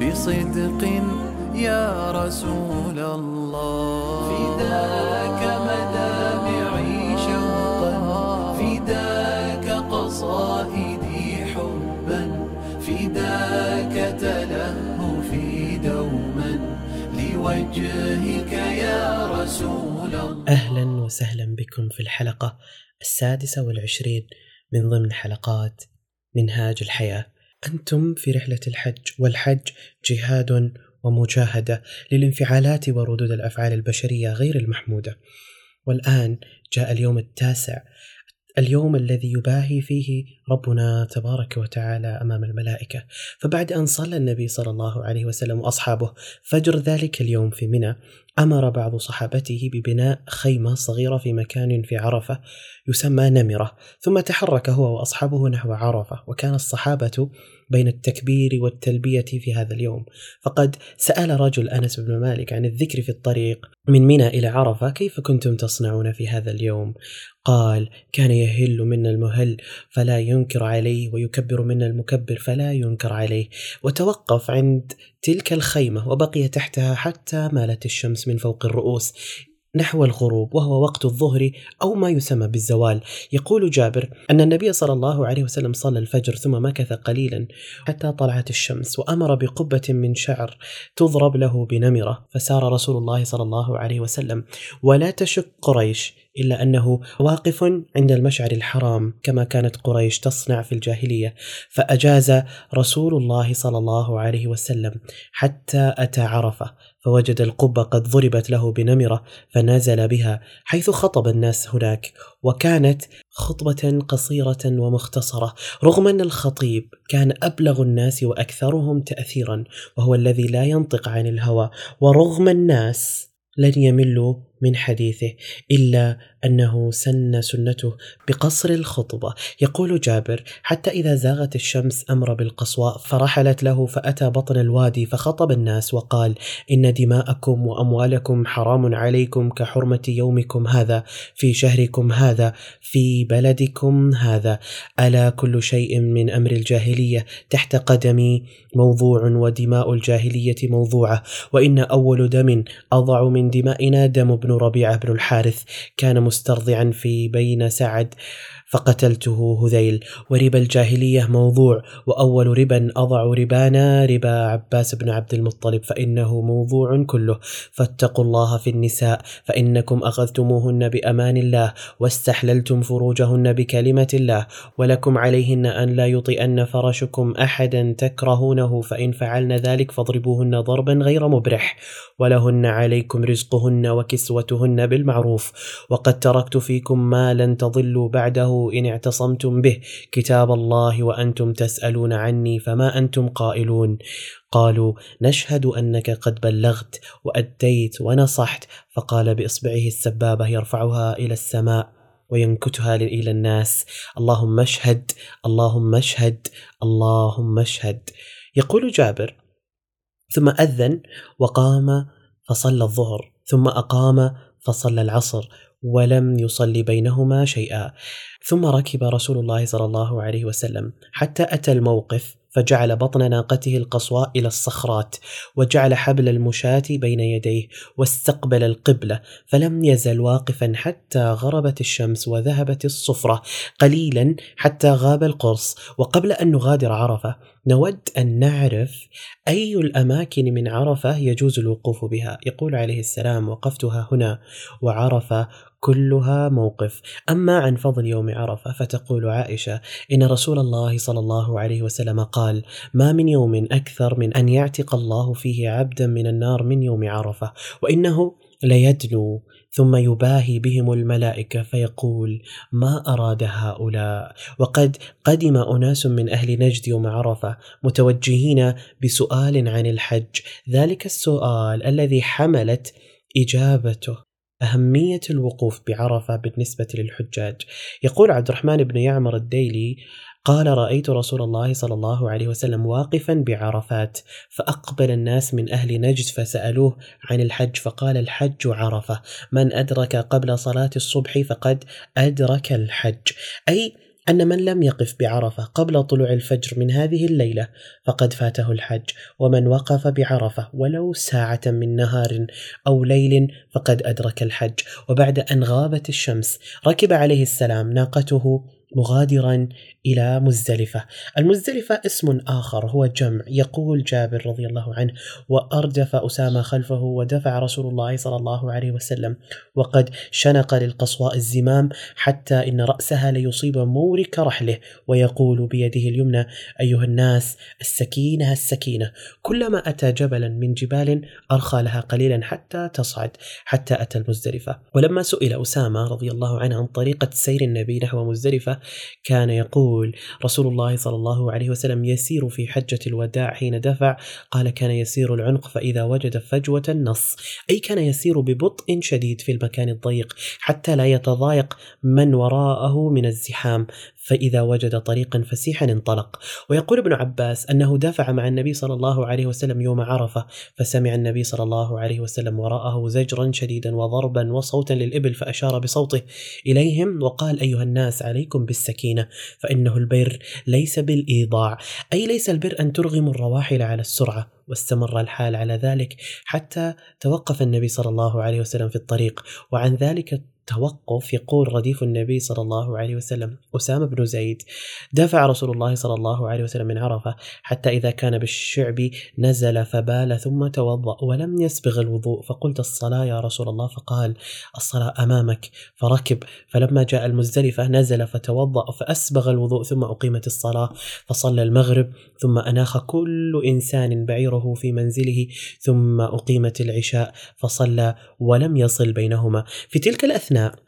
بصدق يا رسول الله. فداك مدامعي شوقا فداك قصائدي حبا فداك تلهفي دوما. لوجهك يا رسول الله. أهلا وسهلا بكم في الحلقة السادسة والعشرين من ضمن حلقات منهاج الحياة. أنتم في رحلة الحج والحج جهاد ومجاهدة للانفعالات وردود الأفعال البشرية غير المحمودة. والآن جاء اليوم التاسع اليوم الذي يباهي فيه ربنا تبارك وتعالى أمام الملائكة، فبعد أن صلى النبي صلى الله عليه وسلم وأصحابه فجر ذلك اليوم في منى، أمر بعض صحابته ببناء خيمة صغيرة في مكان في عرفة يسمى نمرة، ثم تحرك هو وأصحابه نحو عرفة، وكان الصحابة بين التكبير والتلبية في هذا اليوم، فقد سأل رجل أنس بن مالك عن الذكر في الطريق من منى إلى عرفة كيف كنتم تصنعون في هذا اليوم؟ قال: كان يهل منا المهل فلا ينكر عليه ويكبر منا المكبر فلا ينكر عليه، وتوقف عند تلك الخيمة وبقي تحتها حتى مالت الشمس من فوق الرؤوس نحو الغروب وهو وقت الظهر أو ما يسمى بالزوال، يقول جابر أن النبي صلى الله عليه وسلم صلى الفجر ثم مكث قليلا حتى طلعت الشمس وأمر بقبة من شعر تضرب له بنمرة، فسار رسول الله صلى الله عليه وسلم. ولا تشك قريش إلا أنه واقف عند المشعر الحرام كما كانت قريش تصنع في الجاهلية، فأجاز رسول الله صلى الله عليه وسلم حتى أتى عرفة فوجد القبة قد ضربت له بنمرة فنزل بها حيث خطب الناس هناك. وكانت خطبة قصيرة ومختصرة رغم أن الخطيب كان أبلغ الناس وأكثرهم تأثيرا وهو الذي لا ينطق عن الهوى. ورغم الناس لن يملوا من حديثه إلا أنه سن سنته بقصر الخطبة. يقول جابر حتى إذا زاغت الشمس أمر بالقصواء فرحلت له فأتى بطن الوادي فخطب الناس وقال إن دماءكم وأموالكم حرام عليكم كحرمة يومكم هذا في شهركم هذا في بلدكم هذا. ألا كل شيء من أمر الجاهلية تحت قدمي موضوع ودماء الجاهلية موضوعة. وإن أول دم أضع من دمائنا دم بن ربيعة بن الحارث كان مسترضعا في بين سعد فقتلته هذيل. وربا الجاهلية موضوع وأول ربا أضع ربانا ربا عباس بن عبد المطلب فإنه موضوع كله. فاتقوا الله في النساء فإنكم أخذتموهن بأمان الله واستحللتم فروجهن بكلمة الله ولكم عليهن أن لا يطئن فرشكم أحدا تكرهونه فإن فعلن ذلك فاضربوهن ضربا غير مبرح. ولهن عليكم رزقهن وكسوتهن بالمعروف. وقد تركت فيكم ما لن تضلوا بعده إن اعتصمتم به كتاب الله وأنتم تسألون عني فما أنتم قائلون. قالوا نشهد أنك قد بلغت وأديت ونصحت. فقال بإصبعه السبابة يرفعها إلى السماء وينكتها إلى الناس. اللهم اشهد اللهم اشهد اللهم اشهد. يقول جابر ثم أذن وقام فصلى الظهر ثم أقام فصلى العصر. ولم يصلي بينهما شيئا. ثم ركب رسول الله صلى الله عليه وسلم حتى أتى الموقف فجعل بطن ناقته القصواء إلى الصخرات وجعل حبل المشاة بين يديه واستقبل القبلة فلم يزل واقفا حتى غربت الشمس وذهبت الصفرة قليلا حتى غاب القرص. وقبل أن نغادر عرفة نود أن نعرف أي الأماكن من عرفة يجوز الوقوف بها. يقول عليه السلام وقفتها هنا. وعرفه كلها موقف. أما عن فضل يوم عرفة فتقول عائشة إن رسول الله صلى الله عليه وسلم قال ما من يوم أكثر من أن يعتق الله فيه عبدا من النار من يوم عرفة وإنه ليدنو ثم يباهي بهم الملائكة فيقول ما أراد هؤلاء؟ وقد قدم أناس من أهل نجد يوم عرفة متوجهين بسؤال عن الحج. ذلك السؤال الذي حملت إجابته. أهمية الوقوف بعرفة بالنسبة للحجاج. يقول عبد الرحمن بن يعمر الديلي قال رأيت رسول الله صلى الله عليه وسلم واقفا بعرفات فأقبل الناس من أهل نجد فسألوه عن الحج فقال الحج عرفة من أدرك قبل صلاة الصبح فقد أدرك الحج. أي أن من لم يقف بعرفة قبل طلوع الفجر من هذه الليلة فقد فاته الحج، ومن وقف بعرفة ولو ساعة من نهار أو ليل فقد أدرك الحج، وبعد أن غابت الشمس ركب عليه السلام ناقته مغادرا إلى مزدلفة. المزدلفة اسم آخر هو جمع. يقول جابر رضي الله عنه وأردف أسامة خلفه ودفع رسول الله صلى الله عليه وسلم وقد شنق للقصواء الزمام حتى إن رأسها ليصيب مورك رحله ويقول بيده اليمنى أيها الناس السكينة السكينة. كلما أتى جبلا من جبال أرخى لها قليلا حتى تصعد حتى أتى المزدلفة. ولما سئل أسامة رضي الله عنه عن طريقة سير النبي نحو مزدلفة كان يقول رسول الله صلى الله عليه وسلم يسير في حجة الوداع حين دفع. قال كان يسير العنق فإذا وجد فجوة النص. أي كان يسير ببطء شديد في المكان الضيق حتى لا يتضايق من وراءه من الزحام. فإذا وجد طريقا فسيحا انطلق. ويقول ابن عباس أنه دافع مع النبي صلى الله عليه وسلم يوم عرفة فسمع النبي صلى الله عليه وسلم وراءه زجرا شديدا وضربا وصوتا للإبل فأشار بصوته إليهم وقال أيها الناس عليكم بالسكينة فإنه البر ليس بالإيضاع أي ليس البر أن ترغموا الرواحل على السرعة. واستمر الحال على ذلك حتى توقف النبي صلى الله عليه وسلم في الطريق. وعن ذلك توقف يقول رديف النبي صلى الله عليه وسلم أسامة بن زيد دفع رسول الله صلى الله عليه وسلم من عرفة حتى إذا كان بالشعب نزل فبال ثم توضأ ولم يسبغ الوضوء فقلت الصلاة يا رسول الله. فقال الصلاة أمامك فركب. فلما جاء المزدلفة نزل فتوضأ فأسبغ الوضوء ثم أقيمت الصلاة فصلى المغرب ثم أناخ كل إنسان بعيره في منزله ثم أقيمت العشاء فصلى ولم يصل بينهما. في تلك الأثناء الأثناء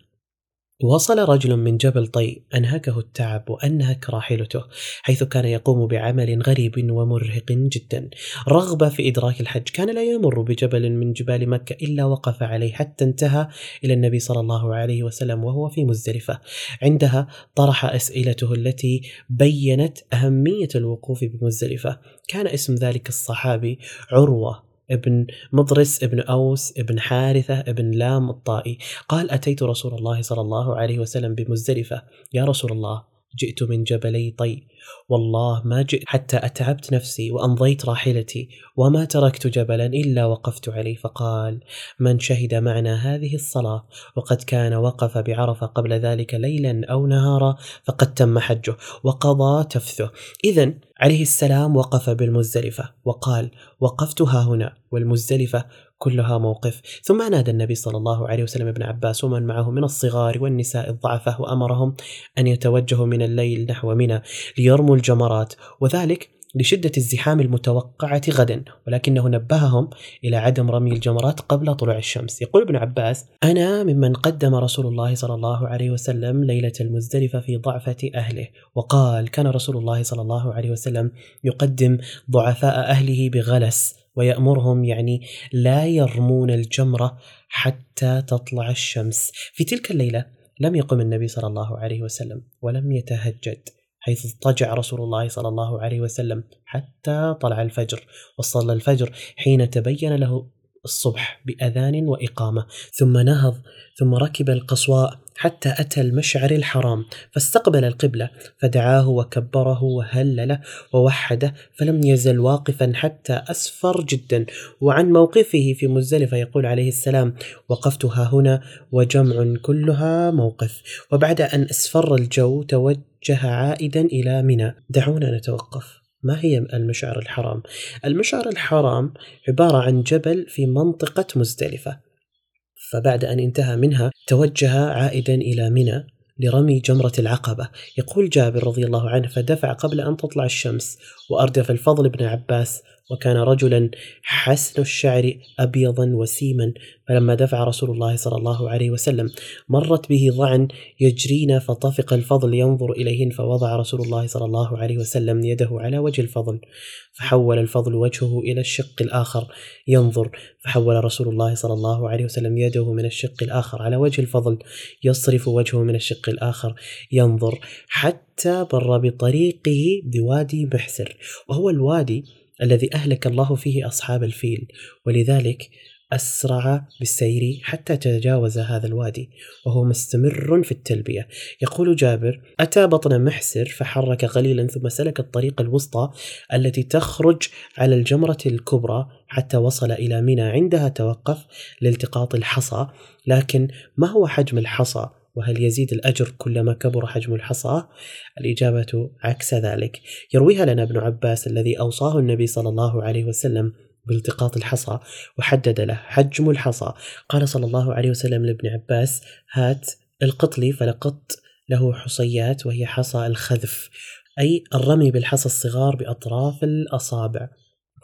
وصل رجل من جبل طي أنهكه التعب وأنهك راحلته حيث كان يقوم بعمل غريب ومرهق جدا. رغبة في إدراك الحج كان لا يمر بجبل من جبال مكة إلا وقف عليه حتى انتهى إلى النبي صلى الله عليه وسلم وهو في مزدلفة. عندها طرح أسئلته التي بينت أهمية الوقوف بمزدلفة. كان اسم ذلك الصحابي عروة. ابن مضرس ابن أوس ابن حارثة ابن لام الطائي. قال أتيت رسول الله صلى الله عليه وسلم بمزدلفة. يا رسول الله جئت من جبلي طي. والله ما جئت حتى أتعبت نفسي وأمضيت راحلتي وما تركت جبلا إلا وقفت عليه. فقال من شهد معنا هذه الصلاة وقد كان وقف بعرفة قبل ذلك ليلا أو نهارا فقد تم حجه وقضى تفثه. إذا عليه السلام وقف بالمزدلفة وقال وقفت ها هنا. والمزدلفة كلها موقف. ثم نادى النبي صلى الله عليه وسلم ابن عباس ومن معه من الصغار والنساء الضعفاء وأمرهم أن يتوجهوا من الليل نحو منى ليرموا الجمرات وذلك لشدة الزحام المتوقعة غدا ولكنه نبههم إلى عدم رمي الجمرات قبل طلوع الشمس. يقول ابن عباس أنا ممن قدم رسول الله صلى الله عليه وسلم ليلة المزدلفة في ضعفة أهله وقال كان رسول الله صلى الله عليه وسلم يقدم ضعفاء أهله بغلس. ويأمرهم يعني لا يرمون الجمرة حتى تطلع الشمس. في تلك الليلة لم يقم النبي صلى الله عليه وسلم ولم يتهجد حيث اضطجع رسول الله صلى الله عليه وسلم حتى طلع الفجر وصلى الفجر حين تبين له الصبح بأذان وإقامة. ثم نهض ثم ركب القصواء حتى أتى المشعر الحرام فاستقبل القبلة فدعاه وكبره وهلله ووحده فلم يزل واقفا حتى أسفر جدا. وعن موقفه في مزدلفة يقول عليه السلام وقفت ها هنا وجمع كلها موقف. وبعد أن أسفر الجو توجه عائدا إلى منى دعونا نتوقف. ما هي المشعر الحرام؟ المشعر الحرام عبارة عن جبل في منطقة مزدلفة. فبعد أن انتهى منها توجه عائدا إلى منى لرمي جمرة العقبة. يقول جابر رضي الله عنه فدفع قبل أن تطلع الشمس وأردف الفضل بن عباس وكان رجلا حسن الشعر أبيضا وسيما فلما دفع رسول الله صلى الله عليه وسلم مرت به ضعن يجرين فطفق الفضل ينظر إليهن فوضع رسول الله صلى الله عليه وسلم يده على وجه الفضل فحول الفضل وجهه إلى الشق الآخر ينظر فحول رسول الله صلى الله عليه وسلم يده من الشق الآخر على وجه الفضل يصرف وجهه من الشق الآخر ينظر حتى بر بطريقه بوادي محسر وهو الوادي الذي أهلك الله فيه أصحاب الفيل ولذلك أسرع بالسير حتى تجاوز هذا الوادي وهو مستمر في التلبية. يقول جابر أتى بطن محسر فحرك قليلا ثم سلك الطريق الوسطى التي تخرج على الجمرة الكبرى حتى وصل إلى منى عندها توقف لالتقاط الحصى. لكن ما هو حجم الحصى؟ وهل يزيد الأجر كلما كبر حجم الحصى؟ الإجابة عكس ذلك. يرويها لنا ابن عباس الذي أوصاه النبي صلى الله عليه وسلم بالتقاط الحصى وحدد له حجم الحصى. قال صلى الله عليه وسلم لابن عباس هات القط لي فلقط له حصيات وهي حصى الخذف أي الرمي بالحصى الصغار بأطراف الأصابع.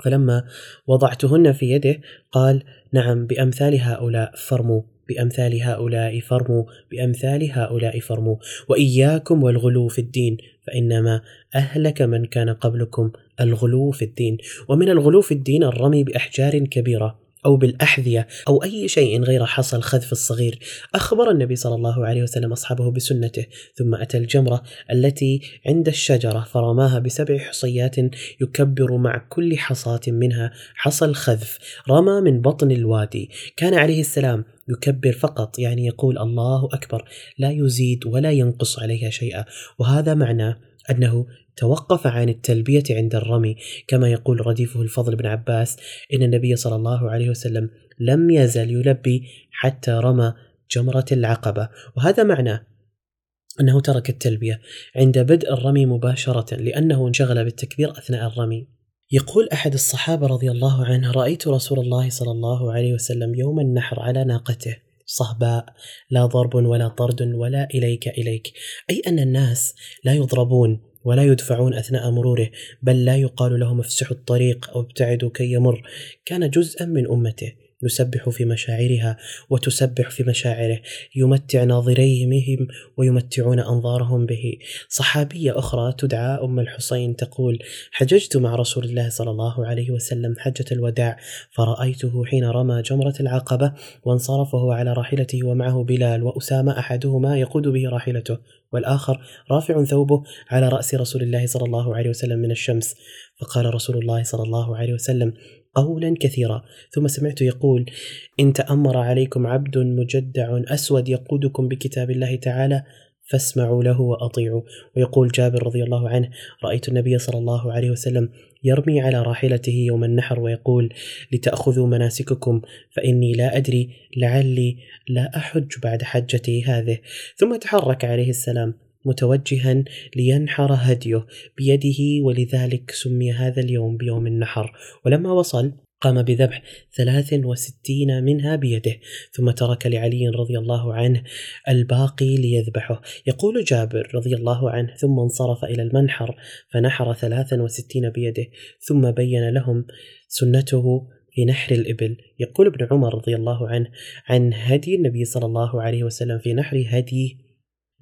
فلما وضعتهن في يده قال نعم بأمثال هؤلاء فرموا بأمثال هؤلاء فرموا بأمثال هؤلاء فرموا. وإياكم والغلو في الدين فإنما أهلك من كان قبلكم الغلو في الدين. ومن الغلو في الدين الرمي بأحجار كبيرة. أو بالأحذية أو أي شيء غير حصى الخذف الصغير. أخبر النبي صلى الله عليه وسلم أصحابه بسنته ثم أتى الجمرة التي عند الشجرة فرماها بسبع حصيات يكبر مع كل حصاة منها حصى الخذف. رمى من بطن الوادي. كان عليه السلام يكبر فقط يعني يقول الله أكبر لا يزيد ولا ينقص عليها شيئا. وهذا معناه أنه توقف عن التلبية عند الرمي كما يقول رديفه الفضل بن عباس إن النبي صلى الله عليه وسلم لم يزل يلبي حتى رمى جمرة العقبة. وهذا معناه أنه ترك التلبية عند بدء الرمي مباشرة لأنه انشغل بالتكبير أثناء الرمي. يقول أحد الصحابة رضي الله عنه رأيت رسول الله صلى الله عليه وسلم يوم النحر على ناقته صهباء لا ضرب ولا طرد ولا إليك إليك. أي أن الناس لا يضربون ولا يدفعون أثناء مروره بل لا يقال لهم افسحوا الطريق أو ابتعدوا كي يمر. كان جزءا من أمته. يسبح في مشاعرها وتسبح في مشاعره. يمتع ناظريهم ويمتعون أنظارهم به. صحابية أخرى تدعى أم الحسين تقول حججت مع رسول الله صلى الله عليه وسلم حجة الوداع فرأيته حين رمى جمرة العقبة وانصرف وهو على راحلته ومعه بلال وأسامة أحدهما يقود به راحلته والآخر رافع ثوبه على رأس رسول الله صلى الله عليه وسلم من الشمس. فقال رسول الله صلى الله عليه وسلم قولا كثيرا. ثم سمعت يقول إن تأمر عليكم عبد مجدع أسود يقودكم بكتاب الله تعالى فاسمعوا له واطيعوا ويقول جابر رضي الله عنه رأيت النبي صلى الله عليه وسلم يرمي على راحلته يوم النحر ويقول لتاخذوا مناسككم فإني لا أدري لعلي لا أحج بعد حجتي هذه ثم تحرك عليه السلام. متوجها لينحر هديه بيده ولذلك سمي هذا اليوم بيوم النحر. ولما وصل قام بذبح ثلاث وستين منها بيده ثم ترك لعلي رضي الله عنه الباقي ليذبحه. يقول جابر رضي الله عنه ثم انصرف إلى المنحر فنحر ثلاثا وستين بيده ثم بين لهم سنته في نحر الإبل. يقول ابن عمر رضي الله عنه عن هدي النبي صلى الله عليه وسلم في نحر هدي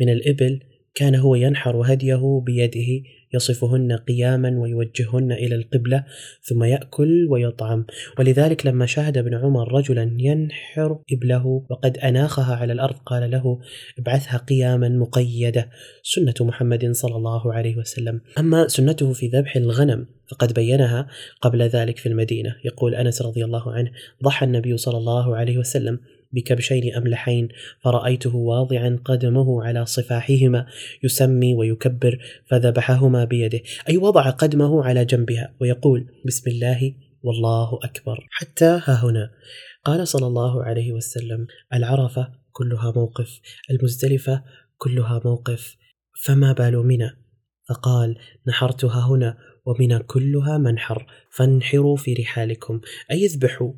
من الإبل كان هو ينحر هديه بيده يصفهن قياما ويوجههن إلى القبلة ثم يأكل ويطعم. ولذلك لما شاهد ابن عمر رجلا ينحر إبله وقد أناخها على الأرض قال له ابعثها قياما مقيدة. سنة محمد صلى الله عليه وسلم. أما سنته في ذبح الغنم فقد بينها قبل ذلك في المدينة. يقول أنس رضي الله عنه ضحى النبي صلى الله عليه وسلم بكبشين أملحين فرأيته واضعا قدمه على صفاحهما يسمي ويكبر فذبحهما بيده أي وضع قدمه على جنبها ويقول بسم الله والله أكبر. حتى ها هنا قال صلى الله عليه وسلم العرفة كلها موقف المزدلفة كلها موقف فما بال منى فقال نحرتها هنا ومنى كلها منحر فانحروا في رحالكم أي اذبحوا؟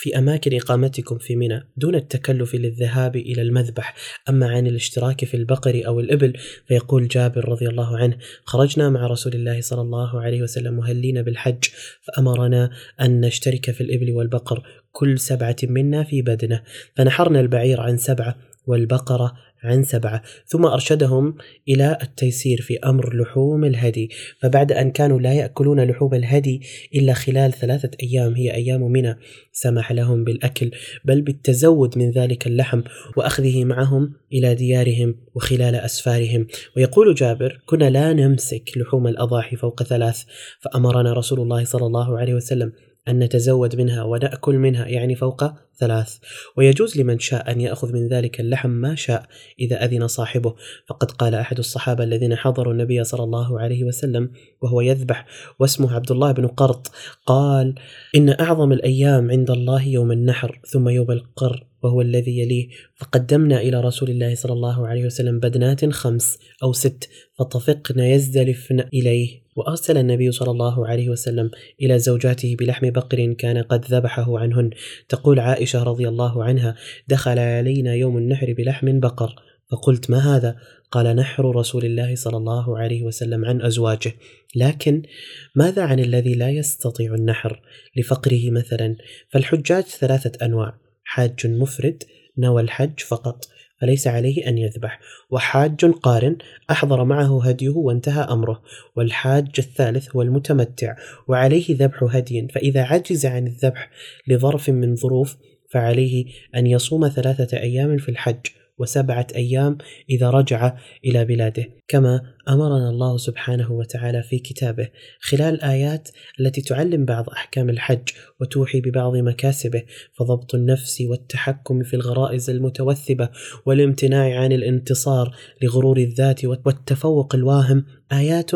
في أماكن إقامتكم في منى دون التكلف للذهاب إلى المذبح أما عن الاشتراك في البقر أو الإبل فيقول جابر رضي الله عنه خرجنا مع رسول الله صلى الله عليه وسلم مهلين بالحج فأمرنا أن نشترك في الإبل والبقر كل سبعة منا في بدنه فنحرنا البعير عن سبعة والبقرة عن سبعة ثم أرشدهم إلى التيسير في أمر لحوم الهدي. فبعد أن كانوا لا يأكلون لحوم الهدي إلا خلال ثلاثة أيام هي أيام منى سمح لهم بالأكل بل بالتزود من ذلك اللحم وأخذه معهم إلى ديارهم وخلال أسفارهم. ويقول جابر كنا لا نمسك لحوم الأضاحي فوق ثلاث فأمرنا رسول الله صلى الله عليه وسلم أن نتزود منها ونأكل منها يعني فوق ثلاث. ويجوز لمن شاء أن يأخذ من ذلك اللحم ما شاء إذا أذن صاحبه. فقد قال أحد الصحابة الذين حضروا النبي صلى الله عليه وسلم وهو يذبح واسمه عبد الله بن قرط قال إن أعظم الأيام عند الله يوم النحر ثم يوم القر وهو الذي يليه. فقدمنا إلى رسول الله صلى الله عليه وسلم بدنات خمس أو ست فطفقن يزدلفن إليه. وأرسل النبي صلى الله عليه وسلم إلى زوجاته بلحم بقر كان قد ذبحه عنهن. تقول عائشة رضي الله عنها دخل علينا يوم النحر بلحم بقر. فقلت ما هذا؟ قال نحر رسول الله صلى الله عليه وسلم عن أزواجه. لكن ماذا عن الذي لا يستطيع النحر لفقره مثلا؟ فالحجاج ثلاثة أنواع. حاج مفرد نوى الحج فقط فليس عليه أن يذبح. وحاج قارن أحضر معه هديه وانتهى أمره. والحاج الثالث هو المتمتع وعليه ذبح هدي فإذا عجز عن الذبح لظرف من ظروف فعليه أن يصوم ثلاثة أيام في الحج. وسبعة أيام إذا رجع إلى بلاده كما أمرنا الله سبحانه وتعالى في كتابه. خلال الآيات التي تعلم بعض أحكام الحج وتوحي ببعض مكاسبه فضبط النفس والتحكم في الغرائز المتوثبة والامتناع عن الانتصار لغرور الذات والتفوق الواهم آيات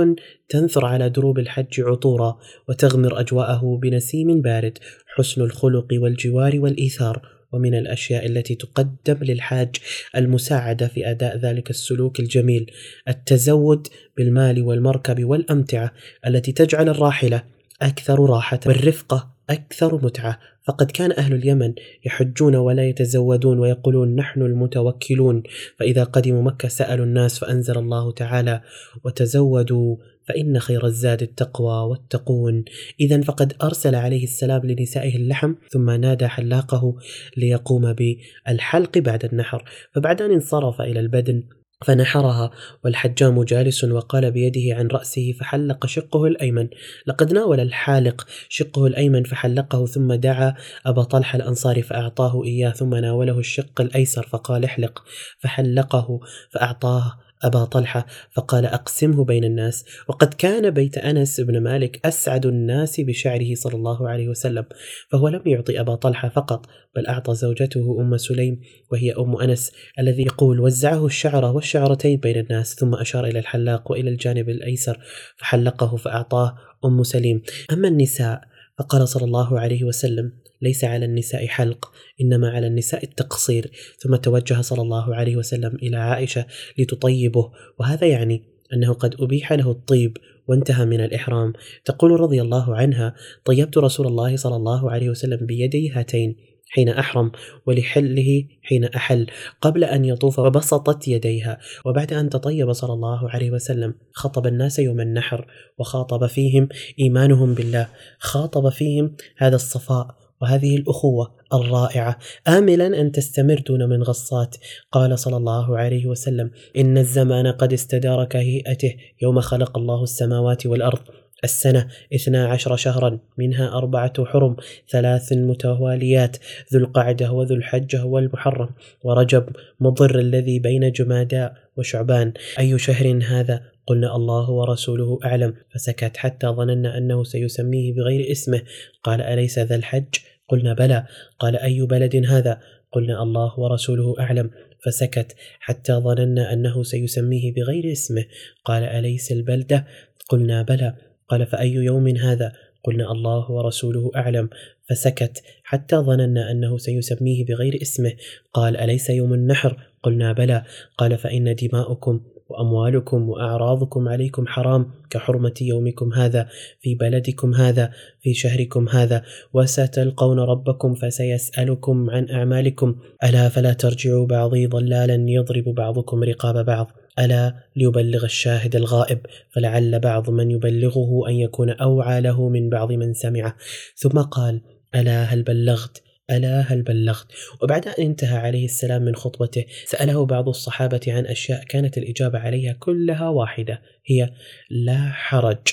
تنثر على دروب الحج عطورا وتغمر أجواءه بنسيم بارد حسن الخلق والجوار والإيثار. ومن الأشياء التي تقدم للحاج المساعدة في أداء ذلك السلوك الجميل التزود بالمال والمركب والأمتعة التي تجعل الراحلة أكثر راحة والرفقه أكثر متعة. فقد كان أهل اليمن يحجون ولا يتزودون ويقولون نحن المتوكلون. فإذا قدموا مكة سألوا الناس فأنزل الله تعالى وتزودوا فإن خير الزاد التقوى والتقون. إذا فقد أرسل عليه السلام لنسائه اللحم ثم نادى حلاقه ليقوم بالحلق بعد النحر. فبعد أن انصرف إلى البدن فنحرها والحجام جالس وقال بيده عن رأسه فحلق شقه الأيمن. لقد ناول الحالق شقه الأيمن فحلقه ثم دعا أبا طلحة الأنصاري فأعطاه إياه ثم ناوله الشق الأيسر فقال احلق. فحلقه فأعطاه أبا طلحة فقال أقسمه بين الناس. وقد كان بيت أنس بن مالك أسعد الناس بشعره صلى الله عليه وسلم فهو لم يعطي أبا طلحة فقط بل أعطى زوجته أم سليم وهي أم أنس الذي يقول وزعه الشعر والشعرتين بين الناس ثم أشار إلى الحلاق وإلى الجانب الأيسر فحلقه فأعطاه أم سليم. أما النساء فقال صلى الله عليه وسلم ليس على النساء حلق إنما على النساء التقصير. ثم توجه صلى الله عليه وسلم إلى عائشة لتطيبه وهذا يعني أنه قد أبيح له الطيب وانتهى من الإحرام. تقول رضي الله عنها طيبت رسول الله صلى الله عليه وسلم بيدي هاتين حين أحرم ولحله حين أحل قبل أن يطوف وبسطت يديها. وبعد أن تطيب صلى الله عليه وسلم خطب الناس يوم النحر وخاطب فيهم إيمانهم بالله. خاطب فيهم هذا الصفاء وهذه الأخوة الرائعة. آملا أن تستمر دون منغصات قال صلى الله عليه وسلم إن الزمان قد استدار كهيئته يوم خلق الله السماوات والأرض. السنة اثنا عشر شهرا منها أربعة حرم ثلاث متواليات ذو القعدة وذو الحجة والمحرم. ورجب مضر الذي بين جماداء وشعبان. أي شهر هذا؟ قلنا الله ورسوله أعلم. فسكت حتى ظننا أنه سيسميه بغير اسمه. قال أليس ذا الحج؟ قلنا بلى. قال أي بلد هذا؟ قلنا الله ورسوله أعلم. فسكت حتى ظننا أنه سيسميه بغير اسمه. قال أليس البلدة؟ قلنا بلى. قال فأي يوم هذا؟ قلنا الله ورسوله أعلم. فسكت حتى ظننا أنه سيسميه بغير اسمه. قال أليس يوم النحر؟ قلنا بلى. قال فإن دماؤكم وأموالكم وأعراضكم عليكم حرام كحرمة يومكم هذا في بلدكم هذا في شهركم هذا. وستلقون ربكم فسيسألكم عن أعمالكم. ألا فلا ترجعوا بعضي ضلالا يضرب بعضكم رقاب بعض. ألا ليبلغ الشاهد الغائب فلعل بعض من يبلغه أن يكون أوعى له من بعض من سمعه. ثم قال ألا هل بلغت ألا هل بلغت وبعد أن انتهى عليه السلام من خطبته سأله بعض الصحابة عن أشياء كانت الإجابة عليها كلها واحدة هي لا حرج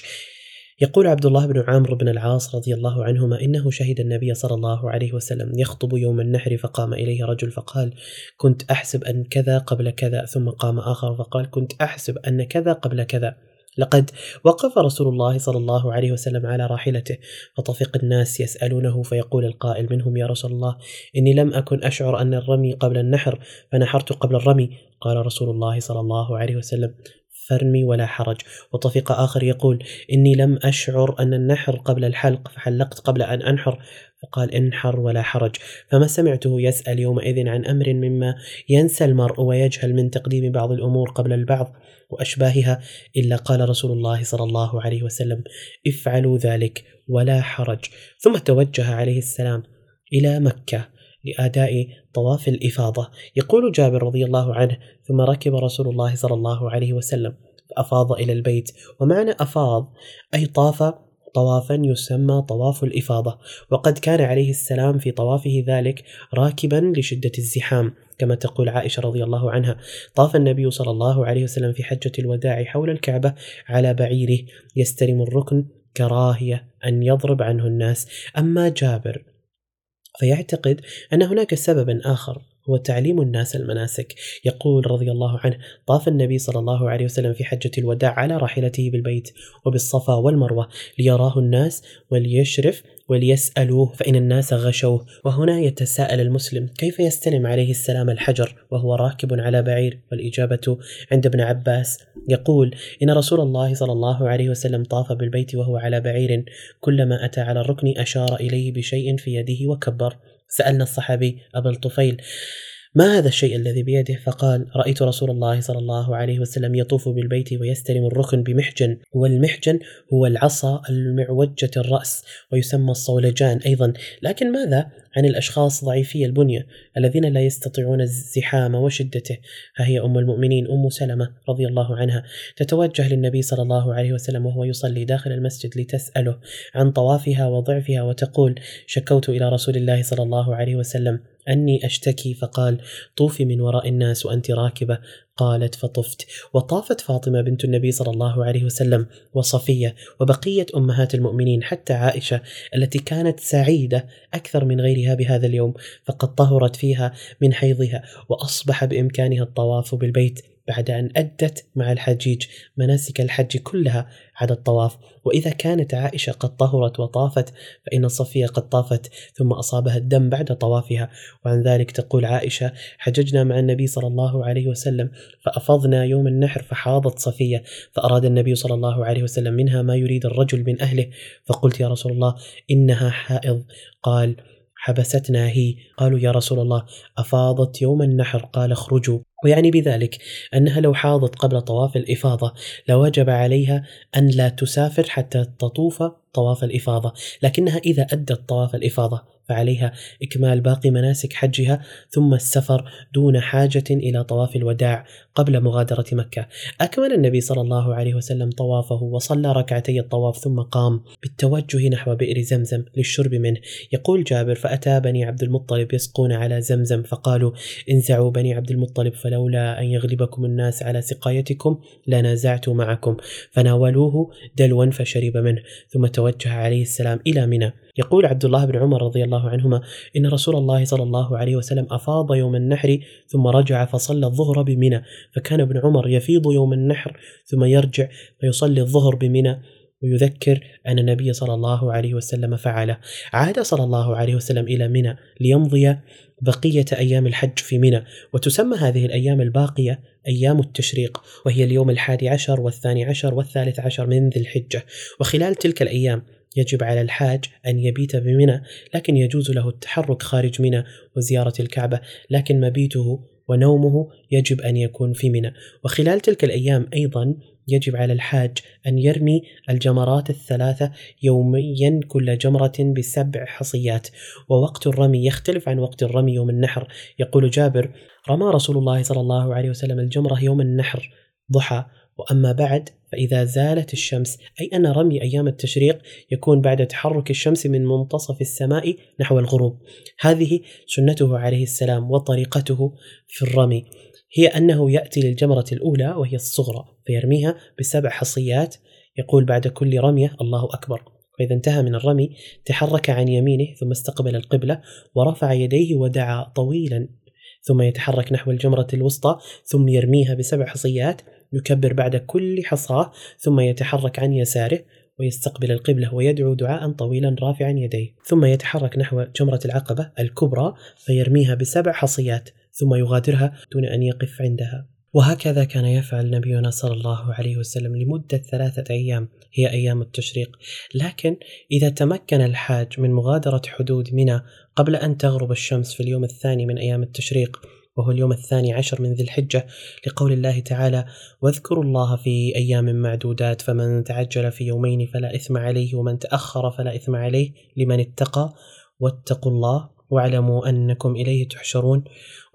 يقول عبد الله بن عمرو بن العاص رضي الله عنهما إنه شهد النبي صلى الله عليه وسلم يخطب يوم النحر فقام إليه رجل فقال: كنت أحسب أن كذا قبل كذا، ثم قام آخر فقال: كنت أحسب أن كذا قبل كذا. لقد وقف رسول الله صلى الله عليه وسلم على راحلته فطفق الناس يسألونه فيقول القائل منهم يا رسول الله إني لم أكن أشعر أن الرمي قبل النحر فنحرت قبل الرمي. قال رسول الله صلى الله عليه وسلم فارمي ولا حرج. وطفق آخر يقول إني لم أشعر أن النحر قبل الحلق فحلقت قبل أن أنحر. فقال انحر ولا حرج. فما سمعته يسأل يومئذ عن أمر مما ينسى المرء ويجهل من تقديم بعض الأمور قبل البعض. وأشباهها إلا قال رسول الله صلى الله عليه وسلم افعلوا ذلك ولا حرج. ثم توجه عليه السلام إلى مكة لأداء طواف الإفاضة. يقول جابر رضي الله عنه ثم ركب رسول الله صلى الله عليه وسلم فأفاض إلى البيت. ومعنى أفاض أي طاف طوافا يسمى طواف الإفاضة وقد كان عليه السلام في طوافه ذلك راكبا لشدة الزحام كما تقول عائشة رضي الله عنها. طاف النبي صلى الله عليه وسلم في حجة الوداع حول الكعبة على بعيره يستلم الركن كراهية أن يضرب عنه الناس. أما جابر فيعتقد أن هناك سببا آخر. هو تعليم الناس المناسك. يقول رضي الله عنه طاف النبي صلى الله عليه وسلم في حجة الوداع على راحلته بالبيت وبالصفا والمروة ليراه الناس وليشرف وليسألوه فإن الناس غشوه. وهنا يتساءل المسلم كيف يستلم عليه السلام الحجر وهو راكب على بعير؟ والإجابة عند ابن عباس. يقول إن رسول الله صلى الله عليه وسلم طاف بالبيت وهو على بعير كلما أتى على الركن أشار إليه بشيء في يده وكبر. سألنا الصحابي أبا الطفيل ما هذا الشيء الذي بيده؟ فقال رأيت رسول الله صلى الله عليه وسلم يطوف بالبيت ويستلم الركن بمحجن والمحجن هو العصا المعوجة الرأس ويسمى الصولجان أيضا لكن ماذا؟ عن الأشخاص ضعيفي البنية الذين لا يستطيعون الزحام وشدته. ها هي أم المؤمنين أم سلمة رضي الله عنها. تتوجه للنبي صلى الله عليه وسلم وهو يصلي داخل المسجد لتسأله عن طوافها وضعفها وتقول شكوت إلى رسول الله صلى الله عليه وسلم أني أشتكي فقال طوفي من وراء الناس وأنت راكبة. قالت فطفت. وطافت فاطمة بنت النبي صلى الله عليه وسلم وصفية وبقية أمهات المؤمنين حتى عائشة التي كانت سعيدة أكثر من غيرها بهذا اليوم فقد طهرت فيها من حيضها وأصبح بإمكانها الطواف بالبيت بعد أن أدت مع الحجيج مناسك الحج كلها عدا الطواف. وإذا كانت عائشة قد طهرت وطافت فإن صفية قد طافت ثم أصابها الدم بعد طوافها. وعن ذلك تقول عائشة حججنا مع النبي صلى الله عليه وسلم فأفضنا يوم النحر فحاضت صفية. فأراد النبي صلى الله عليه وسلم منها ما يريد الرجل من أهله. فقلت يا رسول الله إنها حائض. قال حبستنا هي. قالوا يا رسول الله أفاضت يوم النحر. قال اخرجوا. ويعني بذلك أنها لو حاضت قبل طواف الإفاضة لوجب عليها أن لا تسافر حتى تطوف طواف الإفاضة لكنها إذا أدت طواف الإفاضة فعليها إكمال باقي مناسك حجها ثم السفر دون حاجة إلى طواف الوداع قبل مغادرة مكة. أكمل النبي صلى الله عليه وسلم طوافه وصلى ركعتي الطواف ثم قام بالتوجه نحو بئر زمزم للشرب منه. يقول جابر فأتى بني عبد المطلب يسقون على زمزم فقالوا انزعوا بني عبد المطلب فلولا أن يغلبكم الناس على سقايتكم لنازعت معكم فناولوه دلوا فشرب منه ثم توجه عليه السلام إلى منى. يقول عبد الله بن عمر رضي الله عنهما إن رسول الله صلى الله عليه وسلم أفاض يوم النحر ثم رجع فصلى الظهر بمنى فكان ابن عمر يفيض يوم النحر ثم يرجع فيصلي الظهر بمنى ويذكر أن النبي صلى الله عليه وسلم فعله. عاد صلى الله عليه وسلم إلى منى ليمضي بقية أيام الحج في منى وتسمى هذه الأيام الباقية أيام التشريق وهي اليوم الحادي عشر والثاني عشر والثالث عشر من ذي الحجة وخلال تلك الأيام يجب على الحاج أن يبيت بمنى لكن يجوز له التحرك خارج منى وزيارة الكعبة لكن مبيته ونومه يجب أن يكون في منى. وخلال تلك الأيام أيضا يجب على الحاج أن يرمي الجمرات الثلاثة يوميا كل جمرة بسبع حصيات. ووقت الرمي يختلف عن وقت الرمي يوم النحر. يقول جابر رمى رسول الله صلى الله عليه وسلم الجمرة يوم النحر ضحى وأما بعد فإذا زالت الشمس أي أن رمي أيام التشريق يكون بعد تحرك الشمس من منتصف السماء نحو الغروب. هذه سنته عليه السلام وطريقته في الرمي. هي أنه يأتي للجمرة الأولى وهي الصغرى فيرميها بسبع حصيات يقول بعد كل رمية الله أكبر. فإذا انتهى من الرمي تحرك عن يمينه ثم استقبل القبلة ورفع يديه ودعا طويلا ثم يتحرك نحو الجمرة الوسطى ثم يرميها بسبع حصيات يكبر بعد كل حصاة ثم يتحرك عن يساره ويستقبل القبلة ويدعو دعاء طويلا رافعا يديه. ثم يتحرك نحو جمرة العقبة الكبرى فيرميها بسبع حصيات ثم يغادرها دون أن يقف عندها. وهكذا كان يفعل نبينا صلى الله عليه وسلم لمدة ثلاثة أيام هي أيام التشريق. لكن إذا تمكن الحاج من مغادرة حدود منى قبل أن تغرب الشمس في اليوم الثاني من أيام التشريق وهو اليوم الثاني عشر من ذي الحجة لقول الله تعالى واذكروا الله في أيام معدودات فمن تعجل في يومين فلا إثم عليه ومن تأخر فلا إثم عليه لمن اتقى واتقوا الله واعلموا أنكم إليه تحشرون.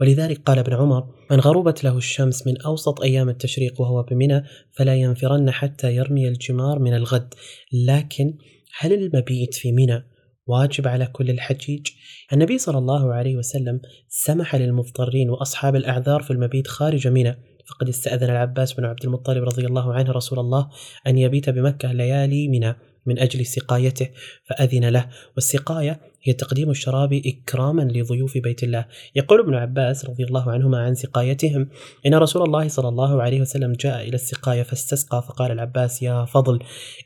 ولذلك قال ابن عمر من غربت له الشمس من أوسط أيام التشريق وهو بمنى فلا ينفرن حتى يرمي الجمار من الغد لكن هل المبيت في منى؟ واجب على كل الحجيج. النبي صلى الله عليه وسلم سمح للمضطرين وأصحاب الأعذار في المبيت خارج منى. فقد استأذن العباس بن عبد المطلب رضي الله عنه رسول الله أن يبيت بمكة ليالي منى من أجل سقايته فأذن له. والسقاية هي تقديم الشراب إكراما لضيوف بيت الله. يقول ابن عباس رضي الله عنهما عن سقايتهم إن رسول الله صلى الله عليه وسلم جاء إلى السقاية فاستسقى فقال العباس يا فضل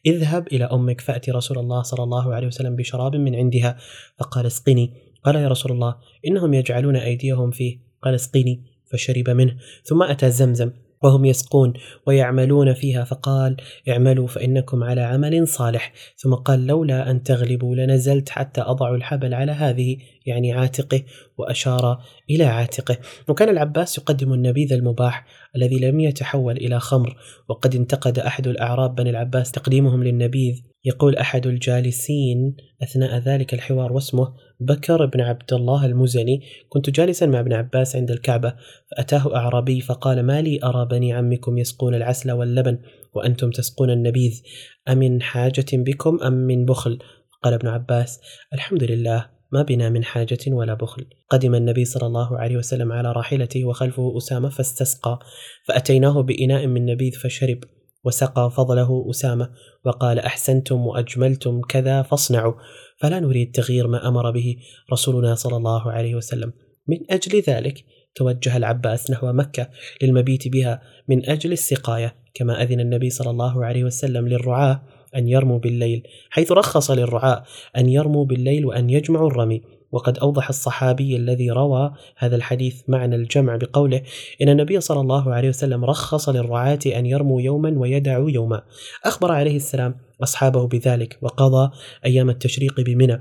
اذهب إلى أمك فأتي رسول الله صلى الله عليه وسلم بشراب من عندها. فقال اسقني. قال يا رسول الله إنهم يجعلون أيديهم فيه. قال اسقني. فشرب منه. ثم أتى زمزم. وهم يسقون ويعملون فيها فقال اعملوا فإنكم على عمل صالح. ثم قال لولا أن تغلبوا لنزلت حتى أضع الحبل على هذه يعني عاتقه. وأشار إلى عاتقه. وكان العباس يقدم النبيذ المباح الذي لم يتحول إلى خمر وقد انتقد أحد الأعراب بني العباس تقديمهم للنبيذ. يقول أحد الجالسين أثناء ذلك الحوار واسمه بكر بن عبد الله المزني كنت جالسا مع ابن عباس عند الكعبة فأتاه أعرابي فقال ما لي أرى بني عمكم يسقون العسل واللبن وأنتم تسقون النبيذ أمن حاجة بكم أم من بخل؟ قال ابن عباس الحمد لله ما بنا من حاجة ولا بخل. قدم النبي صلى الله عليه وسلم على راحلته وخلفه أسامة فاستسقى فأتيناه بإناء من نبيذ فشرب. وسقى فضله أسامة وقال أحسنتم وأجملتم كذا فاصنعوا. فلا نريد تغيير ما أمر به رسولنا صلى الله عليه وسلم. من أجل ذلك توجه العباس نحو مكة للمبيت بها من أجل السقاية كما أذن النبي صلى الله عليه وسلم للرعاة أن يرموا بالليل حيث رخص للرعاة أن يرموا بالليل وأن يجمعوا الرمي. وقد أوضح الصحابي الذي روى هذا الحديث معنى الجمع بقوله إن النبي صلى الله عليه وسلم رخص للرعاة أن يرموا يوما ويدعوا يوما. أخبر عليه السلام أصحابه بذلك وقضى أيام التشريق بمنى.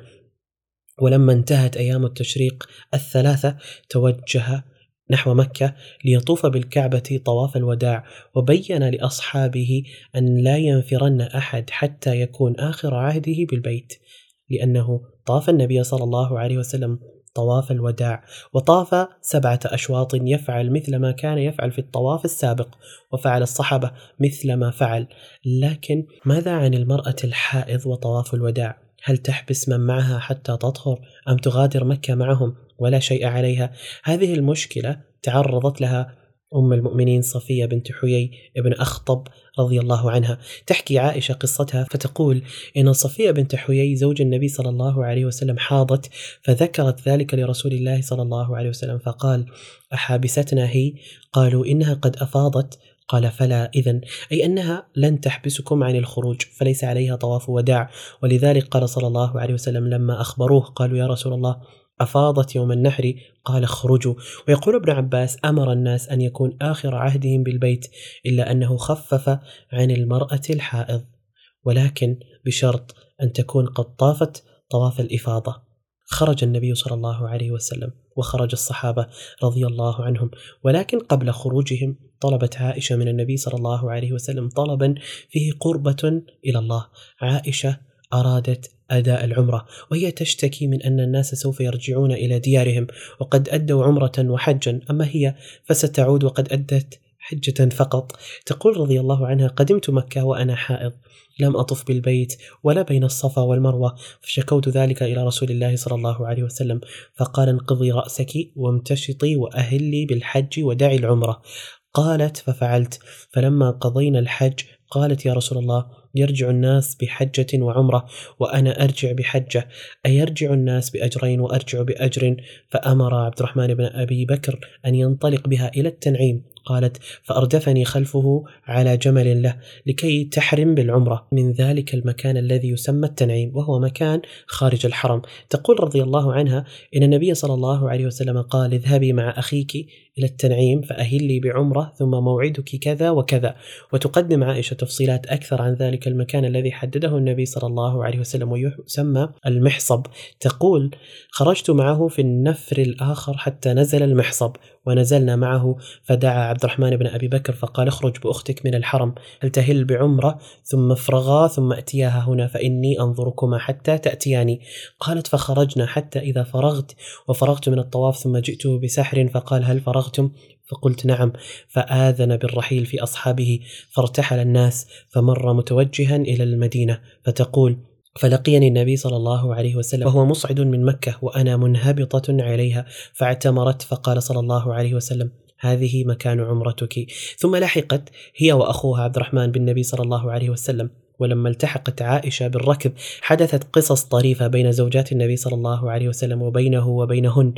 ولما انتهت أيام التشريق الثلاثة توجه نحو مكة ليطوف بالكعبة طواف الوداع وبين لأصحابه أن لا ينفرن أحد حتى يكون آخر عهده بالبيت لأنه طاف النبي صلى الله عليه وسلم طواف الوداع وطاف سبعة أشواط يفعل مثل ما كان يفعل في الطواف السابق وفعل الصحابة مثل ما فعل. لكن ماذا عن المرأة الحائض وطواف الوداع؟ هل تحبس من معها حتى تطهر أم تغادر مكة معهم ولا شيء عليها؟ هذه المشكلة تعرضت لها أم المؤمنين صفية بنت حيي ابن أخطب رضي الله عنها. تحكي عائشة قصتها فتقول إن صفية بنت حيي زوج النبي صلى الله عليه وسلم حاضت فذكرت ذلك لرسول الله صلى الله عليه وسلم فقال أحابستنا هي؟ قالوا إنها قد أفاضت. قال فلا إذا أي أنها لن تحبسكم عن الخروج فليس عليها طواف وداع. ولذلك قال صلى الله عليه وسلم لما أخبروه قالوا يا رسول الله أفاضت يوم النحر قال اخرجوا. ويقول ابن عباس أمر الناس أن يكون آخر عهدهم بالبيت إلا أنه خفف عن المرأة الحائض. ولكن بشرط أن تكون قد طافت طواف الإفاضة. خرج النبي صلى الله عليه وسلم وخرج الصحابة رضي الله عنهم. ولكن قبل خروجهم طلبت عائشة من النبي صلى الله عليه وسلم طلبا فيه قربة إلى الله. عائشة أرادت أداء العمرة وهي تشتكي من أن الناس سوف يرجعون إلى ديارهم وقد أدوا عمرة وحجا أما هي فستعود وقد أدت حجة فقط. تقول رضي الله عنها قدمت مكة وأنا حائض لم أطف بالبيت ولا بين الصفا والمروة فشكوت ذلك إلى رسول الله صلى الله عليه وسلم فقال انقضي رأسك وامتشطي وأهلي بالحج ودعي العمرة. قالت ففعلت فلما قضينا الحج قالت يا رسول الله يرجع الناس بحجة وعمرة وأنا أرجع بحجة. أيرجع الناس بأجرين وأرجع بأجر؟ فأمر عبد الرحمن بن أبي بكر أن ينطلق بها إلى التنعيم. قالت فأردفني خلفه على جمل له لكي تحرم بالعمرة. من ذلك المكان الذي يسمى التنعيم وهو مكان خارج الحرم. تقول رضي الله عنها إن النبي صلى الله عليه وسلم قال اذهبي مع أخيك إلى التنعيم فأهلي بعمرة ثم موعدك كذا وكذا. وتقدم عائشة تفصيلات أكثر عن ذلك المكان الذي حدده النبي صلى الله عليه وسلم ويسمى المحصب. تقول خرجت معه في النفر الآخر حتى نزل المحصب. ونزلنا معه فدعا عبد الرحمن بن أبي بكر فقال اخرج بأختك من الحرم هل تهل بعمرة ثم افرغا ثم أتياها هنا فإني أنظركما حتى تأتياني. قالت فخرجنا حتى إذا فرغت. وفرغت من الطواف ثم جئته بسحر فقال هل فرغتم؟ فقلت نعم. فآذن بالرحيل في أصحابه فارتحل الناس فمر متوجها إلى المدينة فتقول فلقيني النبي صلى الله عليه وسلم وهو مصعد من مكة وأنا منهبطة عليها فاعتمرت فقال صلى الله عليه وسلم هذه مكان عمرتك. ثم لحقت هي وأخوها عبد الرحمن بالنبي صلى الله عليه وسلم. ولما التحقت عائشة بالركب حدثت قصص طريفة بين زوجات النبي صلى الله عليه وسلم وبينه وبينهن.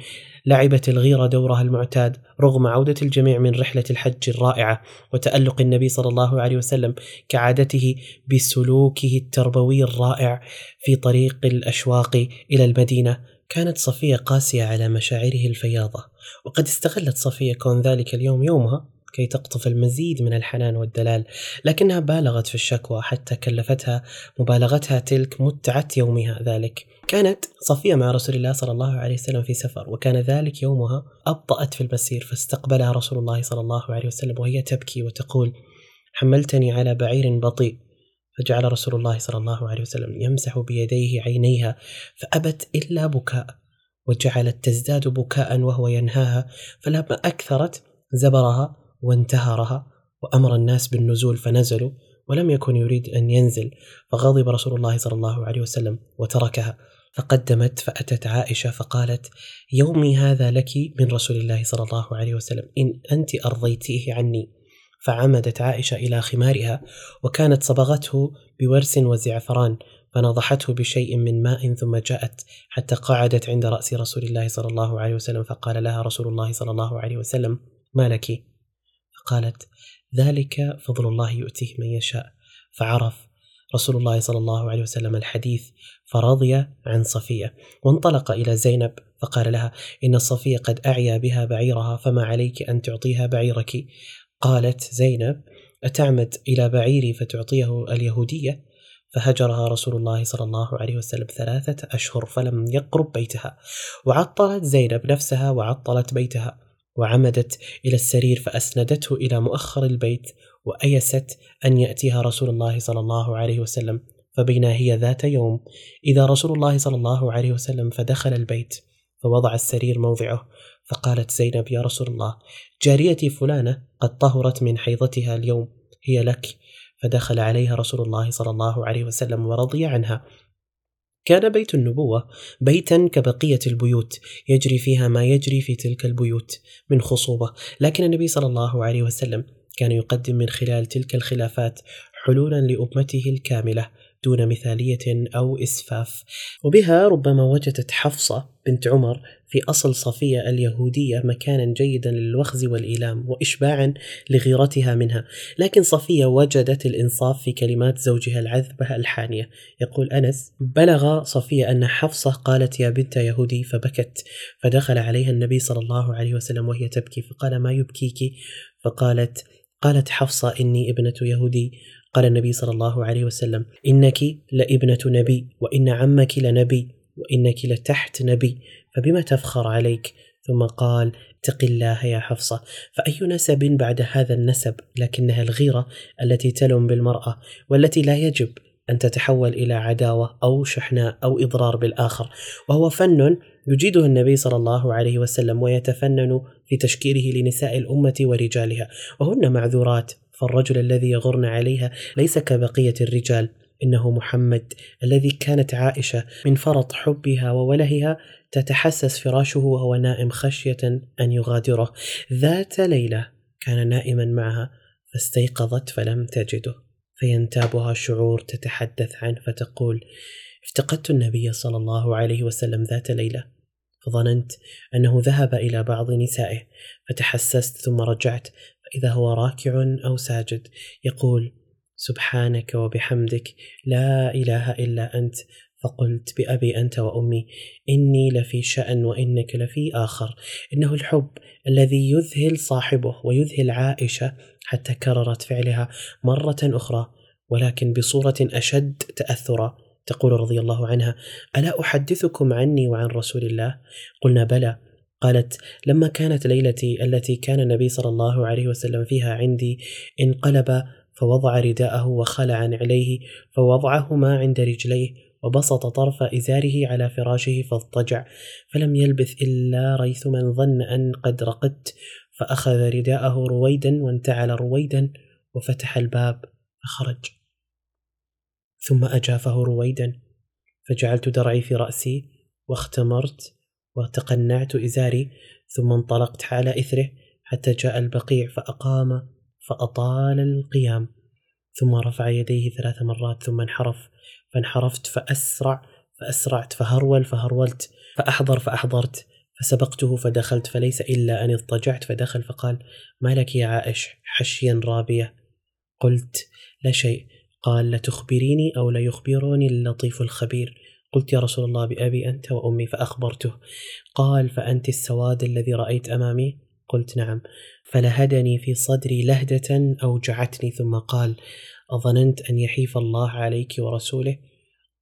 لعبت الغيرة دورها المعتاد رغم عودة الجميع من رحلة الحج الرائعة وتألق النبي صلى الله عليه وسلم كعادته بسلوكه التربوي الرائع في طريق الأشواق إلى المدينة. كانت صفية قاسية على مشاعره الفياضة. وقد استغلت صفية كون ذلك اليوم يومها كي تقطف المزيد من الحنان والدلال لكنها بالغت في الشكوى حتى كلفتها مبالغتها تلك متعة يومها. ذلك كانت صفية مع رسول الله صلى الله عليه وسلم في سفر وكان ذلك يومها أبطأت في المسير فاستقبلها رسول الله صلى الله عليه وسلم وهي تبكي وتقول حملتني على بعير بطيء. فجعل رسول الله صلى الله عليه وسلم يمسح بيديه عينيها فأبت إلا بكاء وجعلت تزداد بكاء وهو ينهاها فلما أكثرت زبرها وانتهرها وأمر الناس بالنزول فنزلوا ولم يكن يريد أن ينزل فغضب رسول الله صلى الله عليه وسلم وتركها. فقدمت فأتت عائشة فقالت يومي هذا لك من رسول الله صلى الله عليه وسلم إن أنت أرضيتيه عني. فعمدت عائشة إلى خمارها وكانت صبغته بورس وزعفران فنضحته بشيء من ماء ثم جاءت حتى قعدت عند رأس رسول الله صلى الله عليه وسلم فقال لها رسول الله صلى الله عليه وسلم ما لك؟ فقالت ذلك فضل الله يؤتيه من يشاء. فعرف رسول الله صلى الله عليه وسلم الحديث فرضي عن صفية وانطلق إلى زينب فقال لها إن صفيه قد أعيا بها بعيرها فما عليك أن تعطيها بعيرك؟ قالت زينب أتعمد إلى بعيري فتعطيه اليهودية؟ فهجرها رسول الله صلى الله عليه وسلم ثلاثة أشهر فلم يقرب بيتها وعطلت زينب نفسها وعطلت بيتها. وعمدت إلى السرير فأسندته إلى مؤخر البيت وأيست أن يأتيها رسول الله صلى الله عليه وسلم فبينا هي ذات يوم إذا رسول الله صلى الله عليه وسلم فدخل البيت فوضع السرير موضعه فقالت زينب يا رسول الله جاريتي فلانة قد طهرت من حيضتها اليوم هي لك. فدخل عليها رسول الله صلى الله عليه وسلم ورضي عنها. كان بيت النبوة بيتا كبقية البيوت يجري فيها ما يجري في تلك البيوت من خصوبة. لكن النبي صلى الله عليه وسلم كان يقدم من خلال تلك الخلافات حلولا لأمته الكاملة دون مثالية أو إسفاف. وبها ربما وجدت حفصة بنت عمر في أصل صفية اليهودية مكانا جيدا للوخز والإيلام وإشباعا لغيرتها منها. لكن صفية وجدت الإنصاف في كلمات زوجها العذبة الحانية. يقول أنس بلغ صفية أن حفصة قالت يا بنت يهودي فبكت فدخل عليها النبي صلى الله عليه وسلم وهي تبكي فقال ما يبكيك؟ فقالت قالت حفصة إني ابنة يهودي. قال النبي صلى الله عليه وسلم إنك لابنة نبي وإن عمك لنبي. وإنك لتحت نبي فبما تفخر عليك؟ ثم قال اتق الله يا حفصة. فأي نسب بعد هذا النسب؟ لكنها الغيرة التي تلم بالمرأة والتي لا يجب أن تتحول إلى عداوة أو شحناء أو إضرار بالآخر. وهو فن يجيده النبي صلى الله عليه وسلم ويتفنن في تشكيله لنساء الأمة ورجالها. وهن معذورات فالرجل الذي يغرن عليها ليس كبقية الرجال. إنه محمد الذي كانت عائشة من فرط حبها وولهها تتحسس فراشه وهو نائم خشية أن يغادره. ذات ليلة كان نائما معها فاستيقظت فلم تجده فينتابها شعور تتحدث عنه فتقول افتقدت النبي صلى الله عليه وسلم ذات ليلة فظننت أنه ذهب إلى بعض نسائه فتحسست ثم رجعت فإذا هو راكع أو ساجد يقول سبحانك وبحمدك لا إله إلا أنت. فقلت بأبي أنت وأمي إني لفي شأن وإنك لفي آخر. إنه الحب الذي يذهل صاحبه ويذهل عائشة حتى كررت فعلها مرة أخرى ولكن بصورة أشد تأثرا. تقول رضي الله عنها ألا أحدثكم عني وعن رسول الله؟ قلنا بلى. قالت لما كانت ليلتي التي كان النبي صلى الله عليه وسلم فيها عندي انقلب فوضع رداءه وخلع عليه فوضعهما عند رجليه وبسط طرف إزاره على فراشه فاضطجع فلم يلبث إلا ريثما ظن أن قد رقدت فأخذ رداءه رويدا وانتعل رويدا وفتح الباب فخرج. ثم أجافه رويدا فجعلت درعي في رأسي واختمرت وتقنعت إزاري ثم انطلقت على إثره حتى جاء البقيع فأقام فأطال القيام ثم رفع يديه ثلاث مرات ثم انحرف فانحرفت فأسرع فأسرعت فهرول فهرولت فأحضر فأحضرت فسبقته فدخلت فليس إلا أن اضطجعت فدخل فقال ما لك يا عائش؟ حشيا رابية. قلت لا شيء. قال لتخبريني أو ليخبرني اللطيف الخبير. قلت يا رسول الله بأبي أنت وأمي فأخبرته. قال فأنت السواد الذي رأيت أمامي؟ قلت نعم. فلهدني في صدري لهدة أوجعتني ثم قال أظننت أن يحيف الله عليك ورسوله؟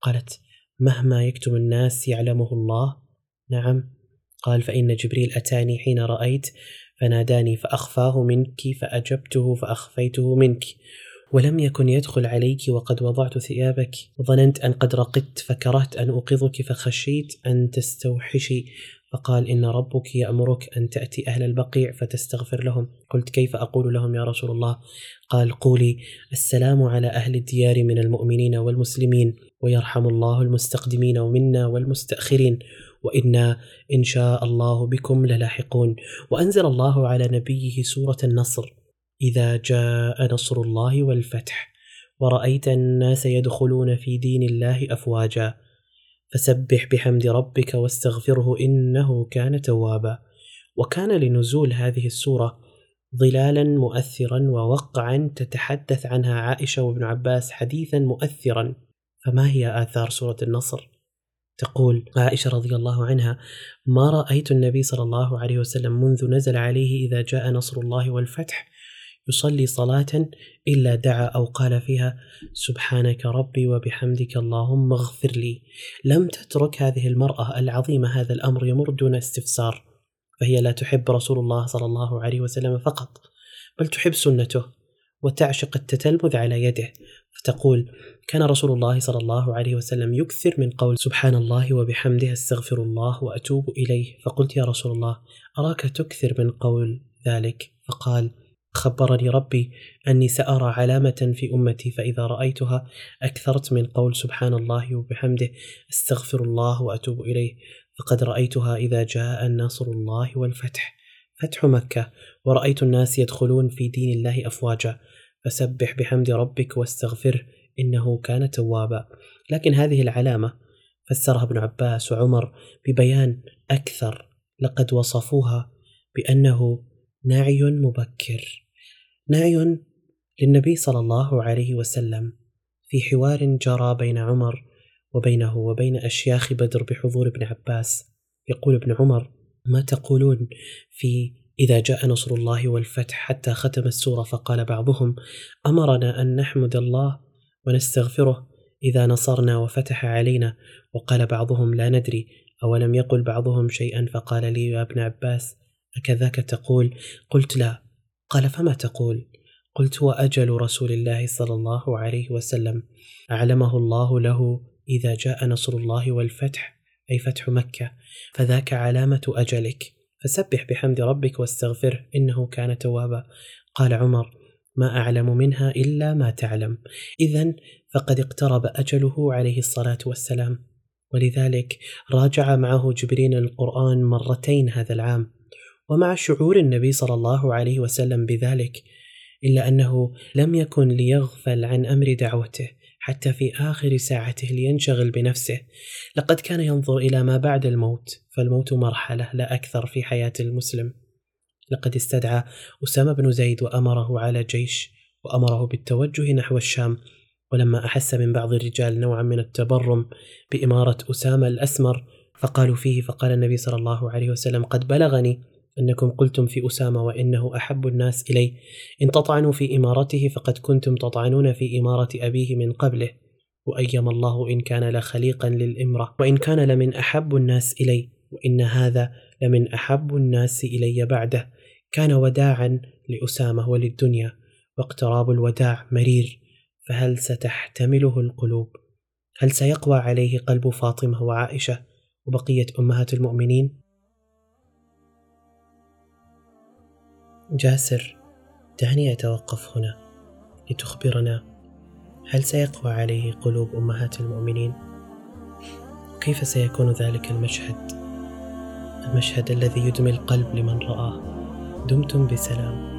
قالت مهما يكتم الناس يعلمه الله. نعم. قال فإن جبريل أتاني حين رأيت فناداني فأخفاه منك فأجبته فأخفيته منك ولم يكن يدخل عليك وقد وضعت ثيابك. وظننت أن قد رقدت فكرهت أن أوقظك فخشيت أن تستوحشي. فقال إن ربك يأمرك أن تأتي أهل البقيع فتستغفر لهم. قلت كيف أقول لهم يا رسول الله؟ قال قولي السلام على أهل الديار من المؤمنين والمسلمين ويرحم الله المستقدمين ومنا والمستأخرين وإنا إن شاء الله بكم للاحقون وأنزل الله على نبيه سورة النصر إذا جاء نصر الله والفتح ورأيت الناس يدخلون في دين الله أفواجا فسبح بحمد ربك واستغفره إنه كان توابا وكان لنزول هذه السورة ظلالا مؤثرا ووقعا تتحدث عنها عائشة وابن عباس حديثا مؤثرا فما هي آثار سورة النصر؟ تقول عائشة رضي الله عنها ما رأيت النبي صلى الله عليه وسلم منذ نزل عليه إذا جاء نصر الله والفتح يصلي صلاة إلا دعا أو قال فيها سبحانك ربي وبحمدك اللهم اغفر لي. لم تترك هذه المرأة العظيمة هذا الأمر يمر دون استفسار. فهي لا تحب رسول الله صلى الله عليه وسلم فقط بل تحب سنته وتعشق التتلمذ على يده. فتقول كان رسول الله صلى الله عليه وسلم يكثر من قول سبحان الله وبحمده استغفر الله وأتوب إليه. فقلت يا رسول الله أراك تكثر من قول ذلك؟ فقال خبرني ربي أني سأرى علامة في أمتي فإذا رأيتها أكثرت من قول سبحان الله وبحمده أستغفر الله وأتوب إليه. فقد رأيتها إذا جاء نصر الله والفتح فتح مكة. ورأيت الناس يدخلون في دين الله أفواجا. فسبح بحمد ربك واستغفره إنه كان توابا. لكن هذه العلامة فسرها ابن عباس وعمر ببيان أكثر لقد وصفوها بأنه نعي مبكر. نعي للنبي صلى الله عليه وسلم في حوار جرى بين عمر وبينه وبين أشياخ بدر بحضور ابن عباس. يقول ابن عمر ما تقولون في إذا جاء نصر الله والفتح حتى ختم السورة فقال بعضهم أمرنا أن نحمد الله ونستغفره إذا نصرنا وفتح علينا. وقال بعضهم لا ندري أولم يقل بعضهم شيئا فقال لي يا ابن عباس أكذاك تقول. قلت لا. قال فما تقول؟ قلت وأجل رسول الله صلى الله عليه وسلم. أعلمه الله له إذا جاء نصر الله والفتح أي فتح مكة فذاك علامة أجلك. فسبح بحمد ربك واستغفره إنه كان توابا. قال عمر ما أعلم منها إلا ما تعلم. إذا فقد اقترب أجله عليه الصلاة والسلام. ولذلك راجع معه جبريل القرآن مرتين هذا العام. ومع شعور النبي صلى الله عليه وسلم بذلك إلا أنه لم يكن ليغفل عن أمر دعوته حتى في آخر ساعته لينشغل بنفسه. لقد كان ينظر إلى ما بعد الموت فالموت مرحلة لا أكثر في حياة المسلم. لقد استدعى أسامة بن زيد وأمره على جيش وأمره بالتوجه نحو الشام ولما أحس من بعض الرجال نوعا من التبرم بإمارة أسامة الأسمر فقالوا فيه فقال النبي صلى الله عليه وسلم قد بلغني أنكم قلتم في أسامة وإنه أحب الناس إلي. إن تطعنوا في إمارته فقد كنتم تطعنون في إمارة أبيه من قبله. وأيم الله إن كان لخليقا للإمرة. وإن كان لمن أحب الناس إلي. وإن هذا لمن أحب الناس إلي بعده. كان وداعا لأسامة وللدنيا. واقتراب الوداع مرير. فهل ستحتمله القلوب؟ هل سيقوى عليه قلب فاطمة وعائشة؟ وبقية أمهات المؤمنين؟ جاسر دعني أتوقف هنا لتخبرنا هل سيقوى عليه قلوب أمهات المؤمنين؟ كيف سيكون ذلك المشهد؟ المشهد الذي يدمي القلب لمن رآه دمتم بسلام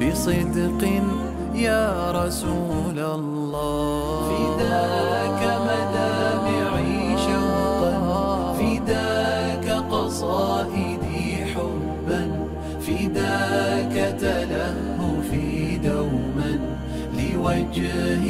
بصدق يا رسول الله. فداك مدامعي شوقا فداك قصائدي حبا فداك تلهفي دوما. لوجه